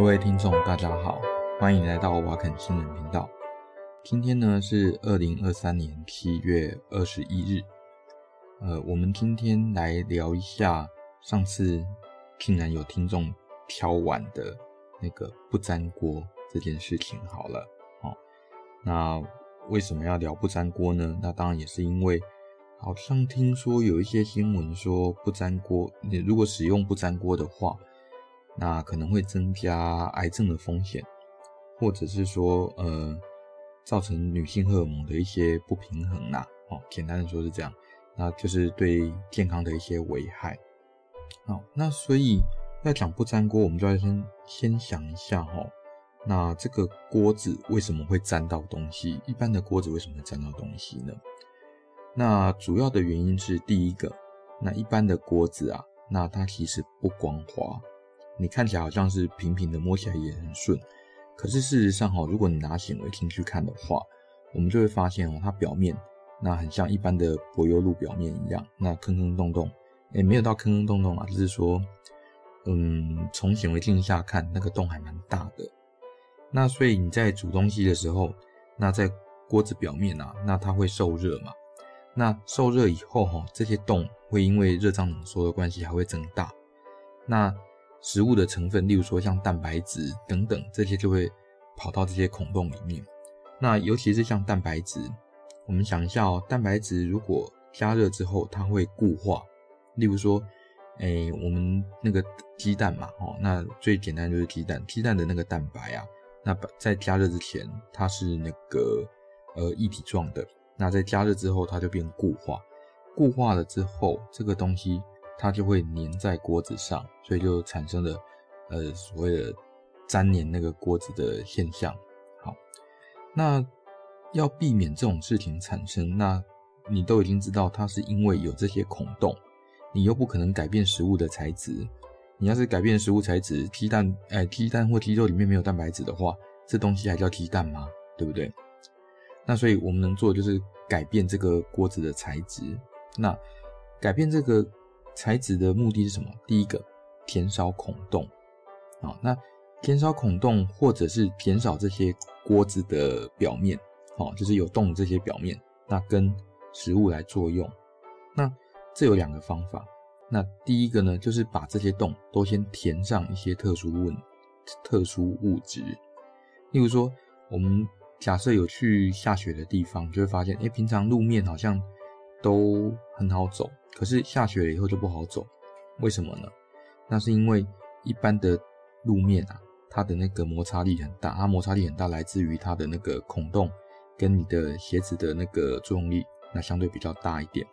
各位听众，大家好，欢迎来到瓦肯新人频道。今天呢是二零二三年七月二十一日。呃，我们今天来聊一下上次竟然有听众挑碗的那个不粘锅这件事情。好了，哦，那为什么要聊不粘锅呢？那当然也是因为好像听说有一些新闻说不粘锅，你如果使用不粘锅的话。那可能会增加癌症的风险，或者是说，呃，造成女性荷尔蒙的一些不平衡啦。哦，简单的说是这样，那就是对健康的一些危害。好，那所以要讲不粘锅，我们就要先先想一下哈，那这个锅子为什么会粘到东西？一般的锅子为什么会粘到东西呢？那主要的原因是第一个，那一般的锅子啊，那它其实不光滑。你看起来好像是平平的，摸起来也很顺。可是事实上哈，如果你拿显微镜去看的话，我们就会发现哦，它表面那很像一般的柏油路表面一样，那坑坑洞洞，也没有到坑坑洞洞啊，就是说，嗯，从显微镜下看，那个洞还蛮大的。那所以你在煮东西的时候，那在锅子表面啊，那它会受热嘛？那受热以后哈，这些洞会因为热胀冷缩的关系还会增大。那食物的成分，例如说像蛋白质等等，这些就会跑到这些孔洞里面。那尤其是像蛋白质，我们想一下哦，蛋白质如果加热之后，它会固化。例如说，诶，我们那个鸡蛋嘛，哦，那最简单就是鸡蛋，鸡蛋的那个蛋白啊，那在加热之前它是那个呃液体状的，那在加热之后它就变固化，固化了之后，这个东西。它就会粘在锅子上，所以就产生了呃所谓的粘黏那个锅子的现象。好，那要避免这种事情产生，那你都已经知道它是因为有这些孔洞，你又不可能改变食物的材质。你要是改变食物材质，鸡蛋哎鸡蛋或鸡肉里面没有蛋白质的话，这东西还叫鸡蛋吗？对不对？那所以我们能做的就是改变这个锅子的材质。那改变这个。材质的目的是什么？第一个，减少孔洞啊。那减少孔洞，或者是减少这些锅子的表面，哦，就是有洞的这些表面，那跟食物来作用。那这有两个方法。那第一个呢，就是把这些洞都先填上一些特殊物、特殊物质。例如说，我们假设有去下雪的地方，就会发现，哎，平常路面好像都很好走。可是下雪了以后就不好走，为什么呢？那是因为一般的路面啊，它的那个摩擦力很大，它摩擦力很大来自于它的那个孔洞跟你的鞋子的那个作用力，那相对比较大一点。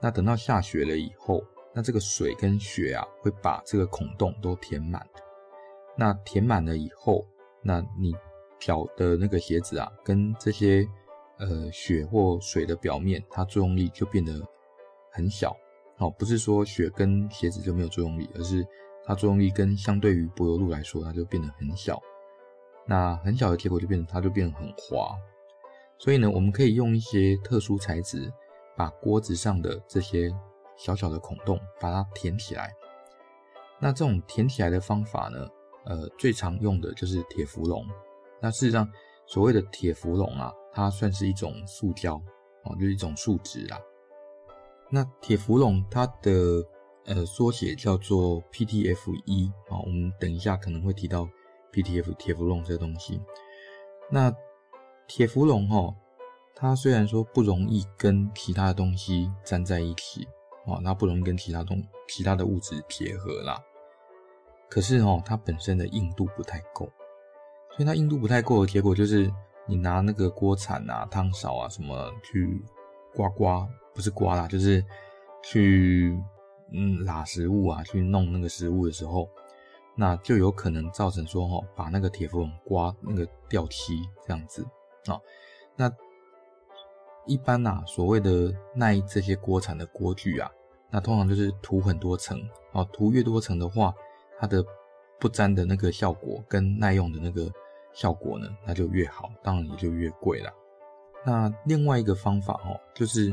那等到下雪了以后，那这个水跟雪啊会把这个孔洞都填满。那填满了以后，那你脚的那个鞋子啊，跟这些呃雪或水的表面，它作用力就变得。很小，哦，不是说雪跟鞋子就没有作用力，而是它作用力跟相对于柏油路来说，它就变得很小。那很小的结果就变成它就变得很滑。所以呢，我们可以用一些特殊材质，把锅子上的这些小小的孔洞把它填起来。那这种填起来的方法呢，呃，最常用的就是铁氟龙。那事实上，所谓的铁氟龙啊，它算是一种塑胶哦，就是一种树脂啦。那铁氟龙它的呃缩写叫做 PTFE 啊，我们等一下可能会提到 PTF 铁氟龙这个东西。那铁氟龙哈，它虽然说不容易跟其他的东西粘在一起啊，它不容易跟其他东其他的物质结合啦，可是哈，它本身的硬度不太够，所以它硬度不太够的结果就是你拿那个锅铲啊、汤勺啊什么去刮刮。不是刮啦，就是去嗯拉食物啊，去弄那个食物的时候，那就有可能造成说哦，把那个铁氟龙刮那个掉漆这样子啊。那一般呐，所谓的耐这些锅铲的锅具啊，那通常就是涂很多层啊，涂越多层的话，它的不粘的那个效果跟耐用的那个效果呢，那就越好，当然也就越贵了。那另外一个方法哦，就是。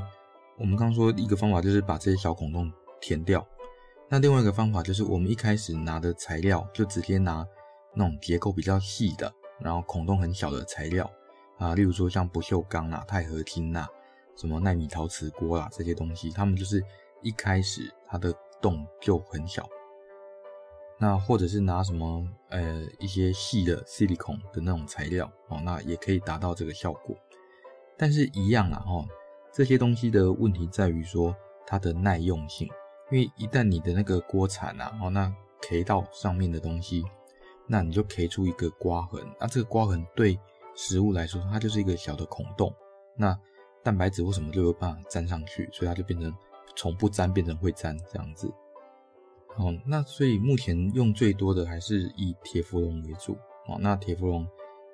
我们刚刚说一个方法就是把这些小孔洞填掉，那另外一个方法就是我们一开始拿的材料就直接拿那种结构比较细的，然后孔洞很小的材料啊，例如说像不锈钢啊、钛合金啊、什么奈米陶瓷锅啦这些东西，他们就是一开始它的洞就很小。那或者是拿什么呃一些细的矽利孔的那种材料哦，那也可以达到这个效果。但是，一样啊，哦，这些东西的问题在于说它的耐用性，因为一旦你的那个锅铲啊，哦，那 K 到上面的东西，那你就 K 出一个刮痕，那这个刮痕对食物来说，它就是一个小的孔洞，那蛋白质或什么就有办法粘上去，所以它就变成从不粘变成会粘这样子。哦，那所以目前用最多的还是以铁氟龙为主。哦，那铁氟龙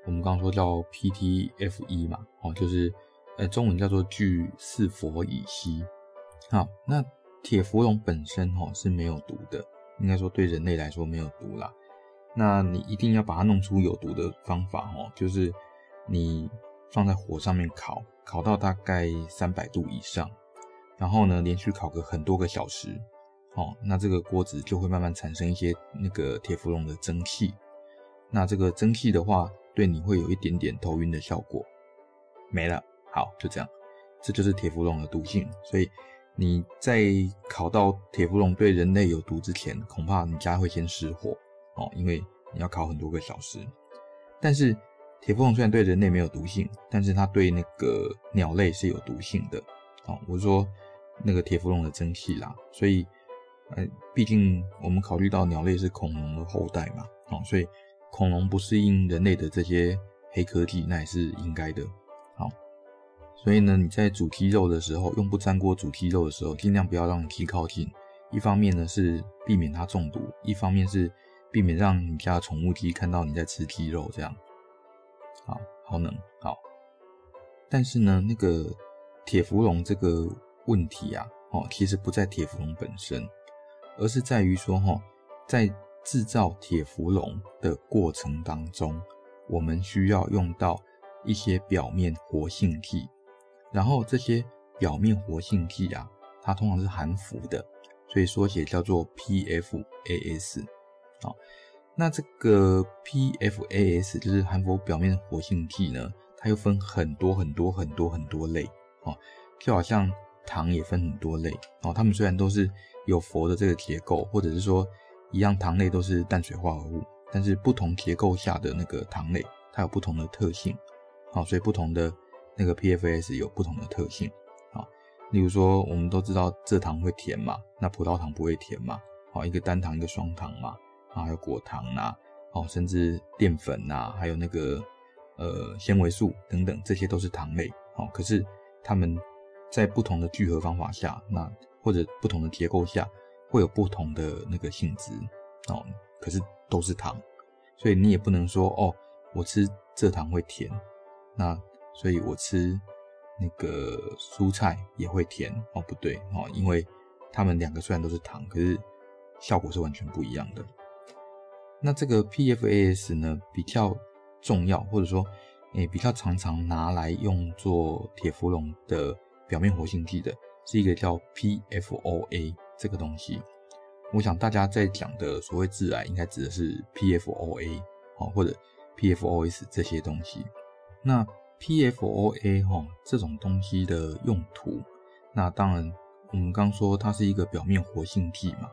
我们刚刚说叫 PTFE 嘛，哦，就是呃中文叫做聚四氟乙烯。好，那铁氟龙本身哈是没有毒的，应该说对人类来说没有毒啦。那你一定要把它弄出有毒的方法哦，就是你放在火上面烤，烤到大概三百度以上，然后呢连续烤个很多个小时。哦，那这个锅子就会慢慢产生一些那个铁氟龙的蒸汽，那这个蒸汽的话，对你会有一点点头晕的效果，没了。好，就这样，这就是铁氟龙的毒性。所以你在烤到铁氟龙对人类有毒之前，恐怕你家会先失火哦，因为你要烤很多个小时。但是铁氟龙虽然对人类没有毒性，但是它对那个鸟类是有毒性的。哦，我说那个铁氟龙的蒸汽啦，所以。呃，毕竟我们考虑到鸟类是恐龙的后代嘛，哦，所以恐龙不适应人类的这些黑科技，那也是应该的。好，所以呢，你在煮鸡肉的时候，用不粘锅煮鸡肉的时候，尽量不要让鸡靠近。一方面呢是避免它中毒，一方面是避免让你家宠物鸡看到你在吃鸡肉这样。好，好冷，好。但是呢，那个铁氟龙这个问题啊，哦，其实不在铁氟龙本身。而是在于说，哈，在制造铁氟龙的过程当中，我们需要用到一些表面活性剂，然后这些表面活性剂啊，它通常是含氟的，所以缩写叫做 PFAS。好，那这个 PFAS 就是含氟表面活性剂呢，它又分很多很多很多很多类，哦，就好像糖也分很多类，哦，它们虽然都是。有氟的这个结构，或者是说一样糖类都是氮水化合物，但是不同结构下的那个糖类，它有不同的特性，好，所以不同的那个 PFS 有不同的特性，好，例如说我们都知道蔗糖会甜嘛，那葡萄糖不会甜嘛，好，一个单糖一个双糖嘛，啊，还有果糖啊，哦，甚至淀粉呐，还有那个呃纤维素等等，这些都是糖类，好，可是它们在不同的聚合方法下，那或者不同的结构下会有不同的那个性质哦，可是都是糖，所以你也不能说哦，我吃蔗糖会甜，那所以我吃那个蔬菜也会甜哦，不对哦，因为它们两个虽然都是糖，可是效果是完全不一样的。那这个 PFAS 呢比较重要，或者说诶比较常常拿来用作铁氟龙的表面活性剂的。是一个叫 PFOA 这个东西，我想大家在讲的所谓致癌，应该指的是 PFOA 哦，或者 PFOS 这些东西。那 PFOA 哈这种东西的用途，那当然我们刚说它是一个表面活性剂嘛。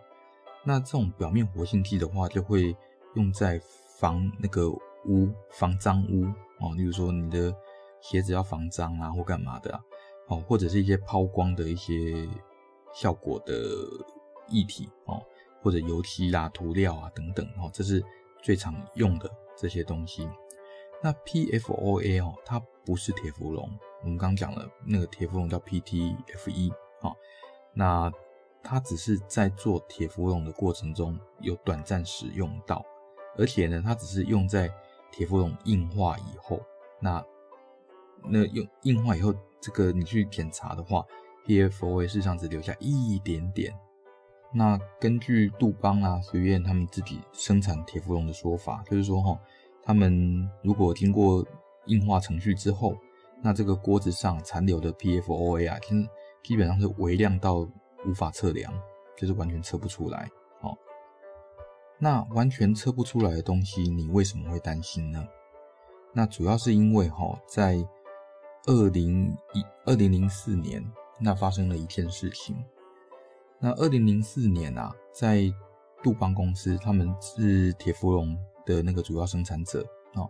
那这种表面活性剂的话，就会用在防那个污、防脏污哦，例如说你的鞋子要防脏啊，或干嘛的啊。哦，或者是一些抛光的一些效果的液体哦，或者油漆啦、涂料啊等等哦，这是最常用的这些东西。那 PFOA 哦，它不是铁氟龙，我们刚讲了那个铁氟龙叫 PTFE 哦，那它只是在做铁氟龙的过程中有短暂使用到，而且呢，它只是用在铁氟龙硬化以后，那那用硬化以后。这个你去检查的话，PFOA 事实上只留下一点点。那根据杜邦啊、随愿他们自己生产铁氟龙的说法，就是说哈，他们如果经过硬化程序之后，那这个锅子上残留的 PFOA 啊，其实基本上是微量到无法测量，就是完全测不出来。哦，那完全测不出来的东西，你为什么会担心呢？那主要是因为哈，在二零一二零零四年，那发生了一件事情。那二零零四年啊，在杜邦公司，他们是铁氟龙的那个主要生产者哦。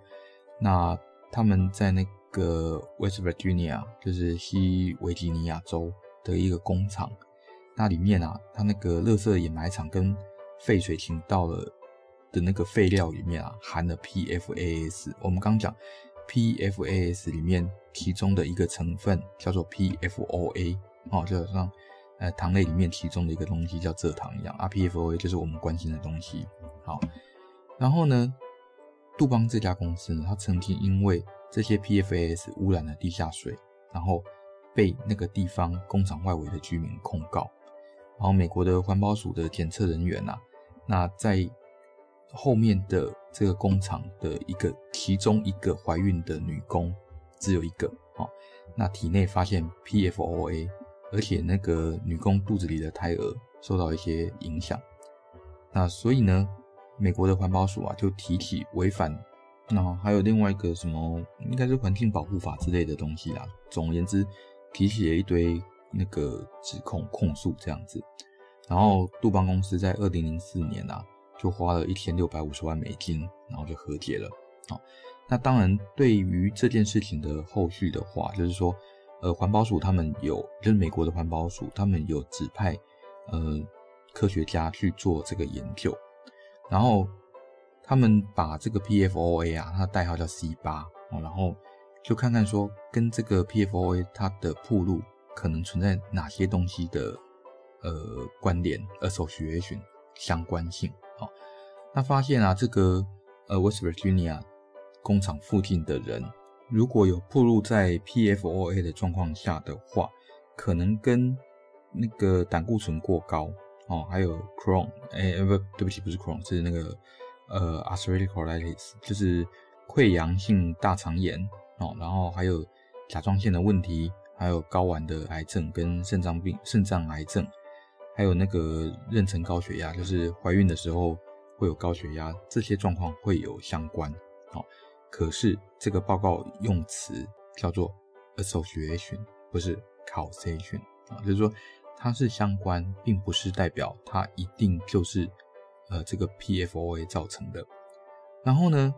那他们在那个 West Virginia，就是西维吉尼亚州的一个工厂，那里面啊，它那个垃圾掩埋场跟废水倾倒了的那个废料里面啊，含了 PFAS。我们刚讲 PFAS 里面其中的一个成分叫做 PFOA，哦，就好像。呃，糖类里面其中的一个东西叫蔗糖一样啊，PFOA 就是我们关心的东西。好，然后呢，杜邦这家公司呢，它曾经因为这些 PFAS 污染了地下水，然后被那个地方工厂外围的居民控告。然后美国的环保署的检测人员、啊，那在后面的这个工厂的一个其中一个怀孕的女工，只有一个，哦，那体内发现 PFOA。而且那个女工肚子里的胎儿受到一些影响，那所以呢，美国的环保署啊就提起违反，那还有另外一个什么，应该是环境保护法之类的东西啦。总而言之，提起了一堆那个指控控诉这样子。然后杜邦公司在二零零四年啊，就花了一千六百五十万美金，然后就和解了。好，那当然对于这件事情的后续的话，就是说。呃，环保署他们有，就是美国的环保署，他们有指派呃科学家去做这个研究，然后他们把这个 PFOA 啊，它的代号叫 C 八哦，然后就看看说跟这个 PFOA 它的暴露可能存在哪些东西的呃关联，association 相关性他，发现啊，这个呃 West Virginia 工厂附近的人。如果有暴露在 PFOA 的状况下的话，可能跟那个胆固醇过高哦，还有 Crohn，哎，不，对不起，不是 Crohn，是那个呃 ulcerative colitis，就是溃疡性大肠炎哦，然后还有甲状腺的问题，还有睾丸的癌症跟肾脏病、肾脏癌症，还有那个妊娠高血压，就是怀孕的时候会有高血压，这些状况会有相关哦。可是这个报告用词叫做 association，不是 causation 啊，就是说它是相关，并不是代表它一定就是呃这个 PFOA 造成的。然后呢，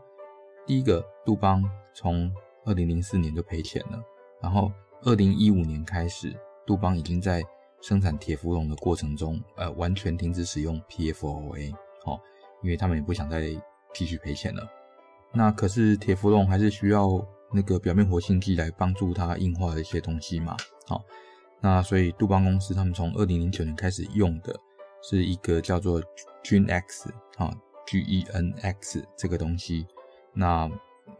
第一个杜邦从二零零四年就赔钱了，然后二零一五年开始，杜邦已经在生产铁氟龙的过程中，呃，完全停止使用 PFOA，哦，因为他们也不想再继续赔钱了。那可是铁氟龙还是需要那个表面活性剂来帮助它硬化的一些东西嘛？好，那所以杜邦公司他们从二零零九年开始用的是一个叫做 GenX 啊 G-E-N-X 这个东西。那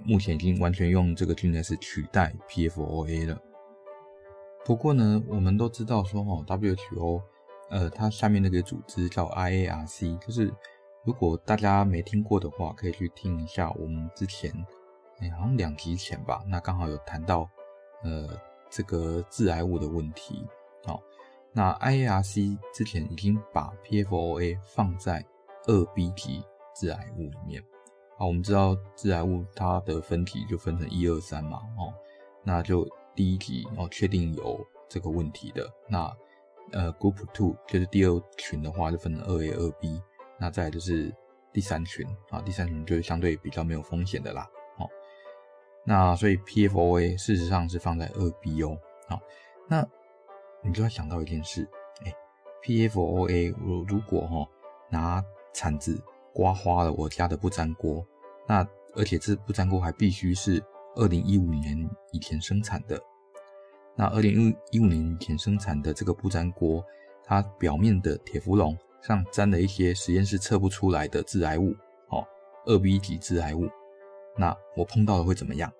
目前已经完全用这个 GenX 取代 PFOA 了。不过呢，我们都知道说哦，WHO 呃，它下面那个组织叫 IARC，就是。如果大家没听过的话，可以去听一下我们之前，哎，好像两集前吧，那刚好有谈到，呃，这个致癌物的问题。好，那 IARC 之前已经把 PFOA 放在二 B 级致癌物里面。好，我们知道致癌物它的分级就分成一二三嘛，哦，那就第一级哦，确定有这个问题的，那呃，Group Two 就是第二群的话，就分成二 A 二 B。那再来就是第三群啊，第三群就是相对比较没有风险的啦。哦，那所以 PFOA 事实上是放在二 B 哦。好，那你就要想到一件事，哎，PFOA 我如果哈拿铲子刮花了我家的不粘锅，那而且这不粘锅还必须是二零一五年以前生产的，那二零一五年以前生产的这个不粘锅，它表面的铁氟龙。上沾了一些实验室测不出来的致癌物，哦，二 B 级致癌物，那我碰到了会怎么样？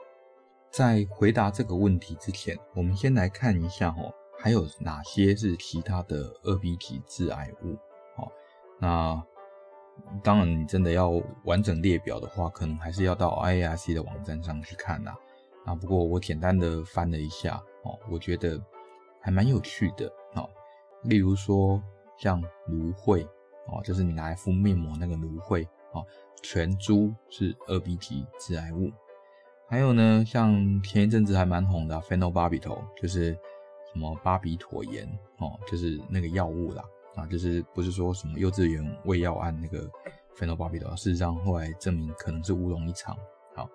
在回答这个问题之前，我们先来看一下哦，还有哪些是其他的二 B 级致癌物？哦，那当然，你真的要完整列表的话，可能还是要到 IARC 的网站上去看呐。啊，不过我简单的翻了一下，哦，我觉得还蛮有趣的，哦，例如说。像芦荟哦，就是你拿来敷面膜那个芦荟哦，全株是二 B 级致癌物。还有呢，像前一阵子还蛮红的 phenobarbital，就是什么巴比妥盐哦，就是那个药物啦啊，就是不是说什么幼稚园喂药案那个 phenobarbital，事实上后来证明可能是乌龙一场。好，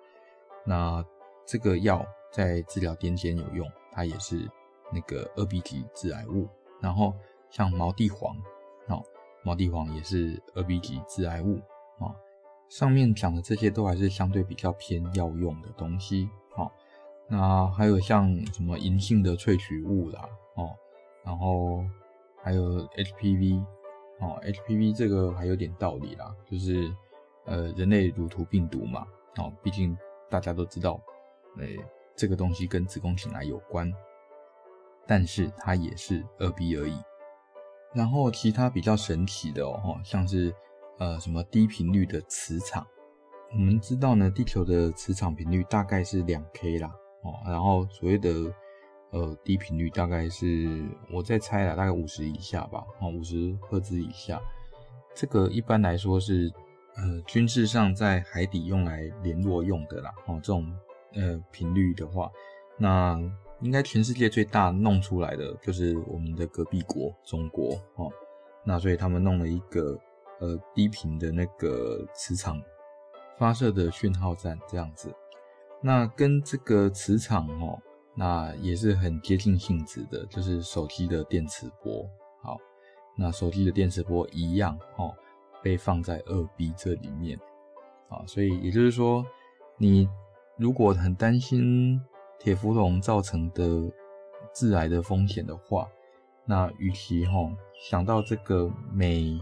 那这个药在治疗癫痫有用，它也是那个二 B 级致癌物。然后像毛地黄，哦，毛地黄也是二 B 级致癌物啊。上面讲的这些都还是相对比较偏药用的东西，好，那还有像什么银杏的萃取物啦，哦，然后还有 HPV，哦，HPV 这个还有点道理啦，就是呃人类乳头病毒嘛，哦，毕竟大家都知道，诶，这个东西跟子宫颈癌有关，但是它也是二 B 而已，然后其他比较神奇的哦，像是。呃，什么低频率的磁场？我们知道呢，地球的磁场频率大概是两 K 啦，哦，然后所谓的呃低频率大概是我在猜啦，大概五十以下吧，哦，五十赫兹以下。这个一般来说是呃军事上在海底用来联络用的啦，哦，这种呃频率的话，那应该全世界最大弄出来的就是我们的隔壁国中国哦，那所以他们弄了一个。呃，低频的那个磁场发射的讯号站这样子，那跟这个磁场哦，那也是很接近性质的，就是手机的电磁波。好，那手机的电磁波一样哦，被放在二 B 这里面。啊，所以也就是说，你如果很担心铁氟龙造成的致癌的风险的话，那与其吼想到这个每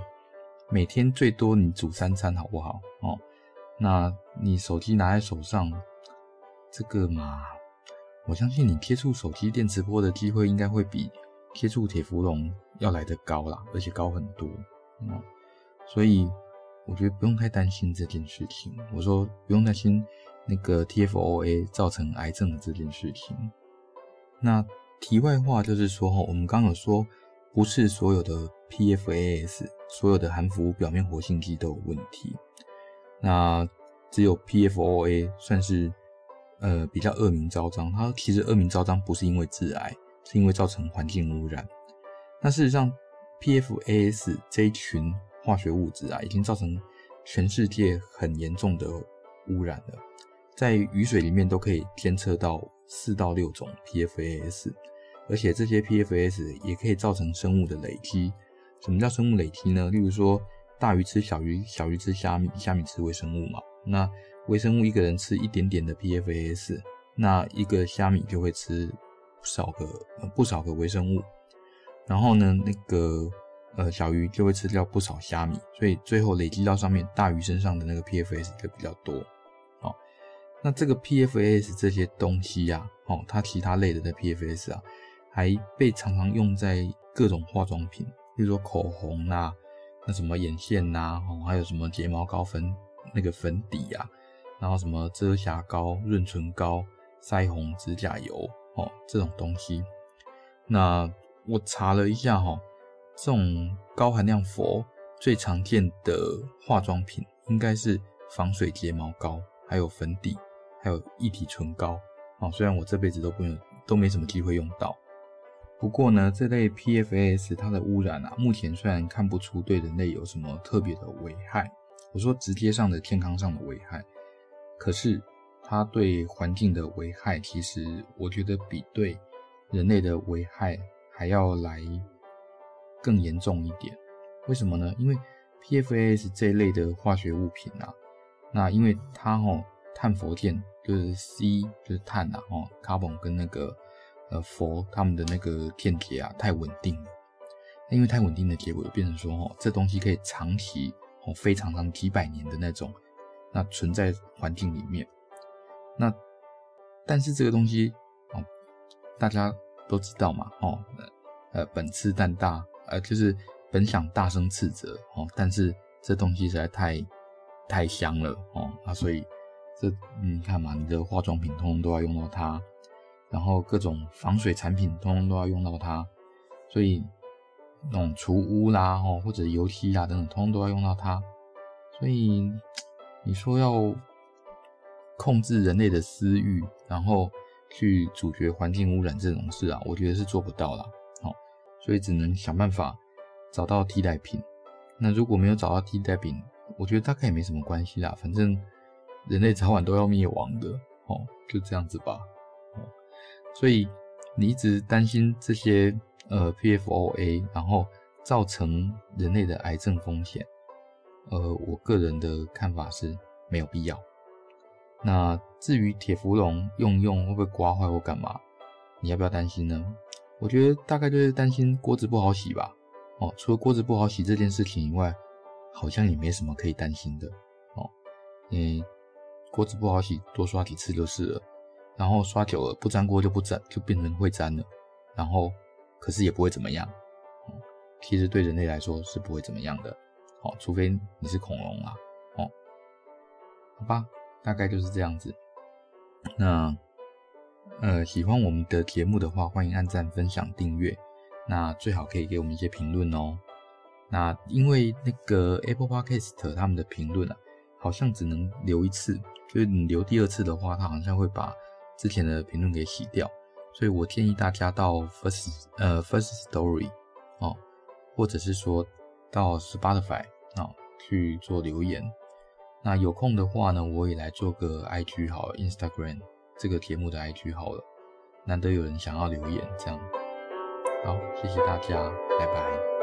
每天最多你煮三餐好不好？哦，那你手机拿在手上，这个嘛，我相信你接触手机电磁波的机会应该会比接触铁氟龙要来得高啦，而且高很多。嗯，所以我觉得不用太担心这件事情。我说不用担心那个 TFOA 造成癌症的这件事情。那题外话就是说，哈，我们刚刚有说，不是所有的 PFAS。所有的含氟表面活性剂都有问题，那只有 PFOA 算是呃比较恶名昭彰。它其实恶名昭彰不是因为致癌，是因为造成环境污染。那事实上，PFAS 这一群化学物质啊，已经造成全世界很严重的污染了。在雨水里面都可以监测到四到六种 PFAS，而且这些 PFAS 也可以造成生物的累积。什么叫生物累积呢？例如说，大鱼吃小鱼，小鱼吃虾米，虾米吃微生物嘛。那微生物一个人吃一点点的 PFAS，那一个虾米就会吃不少个不少个微生物。然后呢，那个呃小鱼就会吃掉不少虾米，所以最后累积到上面大鱼身上的那个 PFAS 就比较多。那这个 PFAS 这些东西呀，哦，它其他类的的 PFAS 啊，还被常常用在各种化妆品。比如说口红啦、啊，那什么眼线呐、哦，还有什么睫毛膏粉那个粉底啊，然后什么遮瑕膏、润唇膏、腮红、指甲油，哦，这种东西。那我查了一下哈，这种高含量氟最常见的化妆品应该是防水睫毛膏，还有粉底，还有一体唇膏。哦，虽然我这辈子都不用，都没什么机会用到。不过呢，这类 PFAS 它的污染啊，目前虽然看不出对人类有什么特别的危害，我说直接上的健康上的危害，可是它对环境的危害，其实我觉得比对人类的危害还要来更严重一点。为什么呢？因为 PFAS 这一类的化学物品啊，那因为它哦，碳佛键就是 C 就是碳啊，哦，carbon 跟那个。呃，佛他们的那个键结啊，太稳定了。因为太稳定的结果，就变成说，哦，这东西可以长期，哦，非常长几百年的那种，那存在环境里面。那但是这个东西，哦，大家都知道嘛，哦，呃，本次但大，呃，就是本想大声斥责，哦，但是这东西实在太太香了，哦，啊，所以这你看嘛，你的化妆品通通都要用到它。然后各种防水产品通通都要用到它，所以，那种除污啦，哦，或者油漆啦等等，通通都要用到它。所以你说要控制人类的私欲，然后去阻绝环境污染这种事啊，我觉得是做不到啦。哦，所以只能想办法找到替代品。那如果没有找到替代品，我觉得大概也没什么关系啦，反正人类早晚都要灭亡的。哦，就这样子吧。哦，所以你一直担心这些呃 PFOA，然后造成人类的癌症风险。呃，我个人的看法是没有必要。那至于铁氟龙用用会不会刮坏或干嘛，你要不要担心呢？我觉得大概就是担心锅子不好洗吧。哦，除了锅子不好洗这件事情以外，好像也没什么可以担心的。哦，嗯。锅子不好洗，多刷几次就是了。然后刷久了不粘锅就不粘，就变成会粘了。然后可是也不会怎么样。其实对人类来说是不会怎么样的。哦，除非你是恐龙啊。哦，好吧，大概就是这样子。那呃，喜欢我们的节目的话，欢迎按赞、分享、订阅。那最好可以给我们一些评论哦。那因为那个 Apple Podcast 他们的评论啊，好像只能留一次。就是你留第二次的话，它好像会把之前的评论给洗掉，所以我建议大家到 First 呃 First Story 哦，或者是说到 Spotify、哦、去做留言。那有空的话呢，我也来做个 IG 好，Instagram 这个节目的 IG 好了。难得有人想要留言，这样好，谢谢大家，拜拜。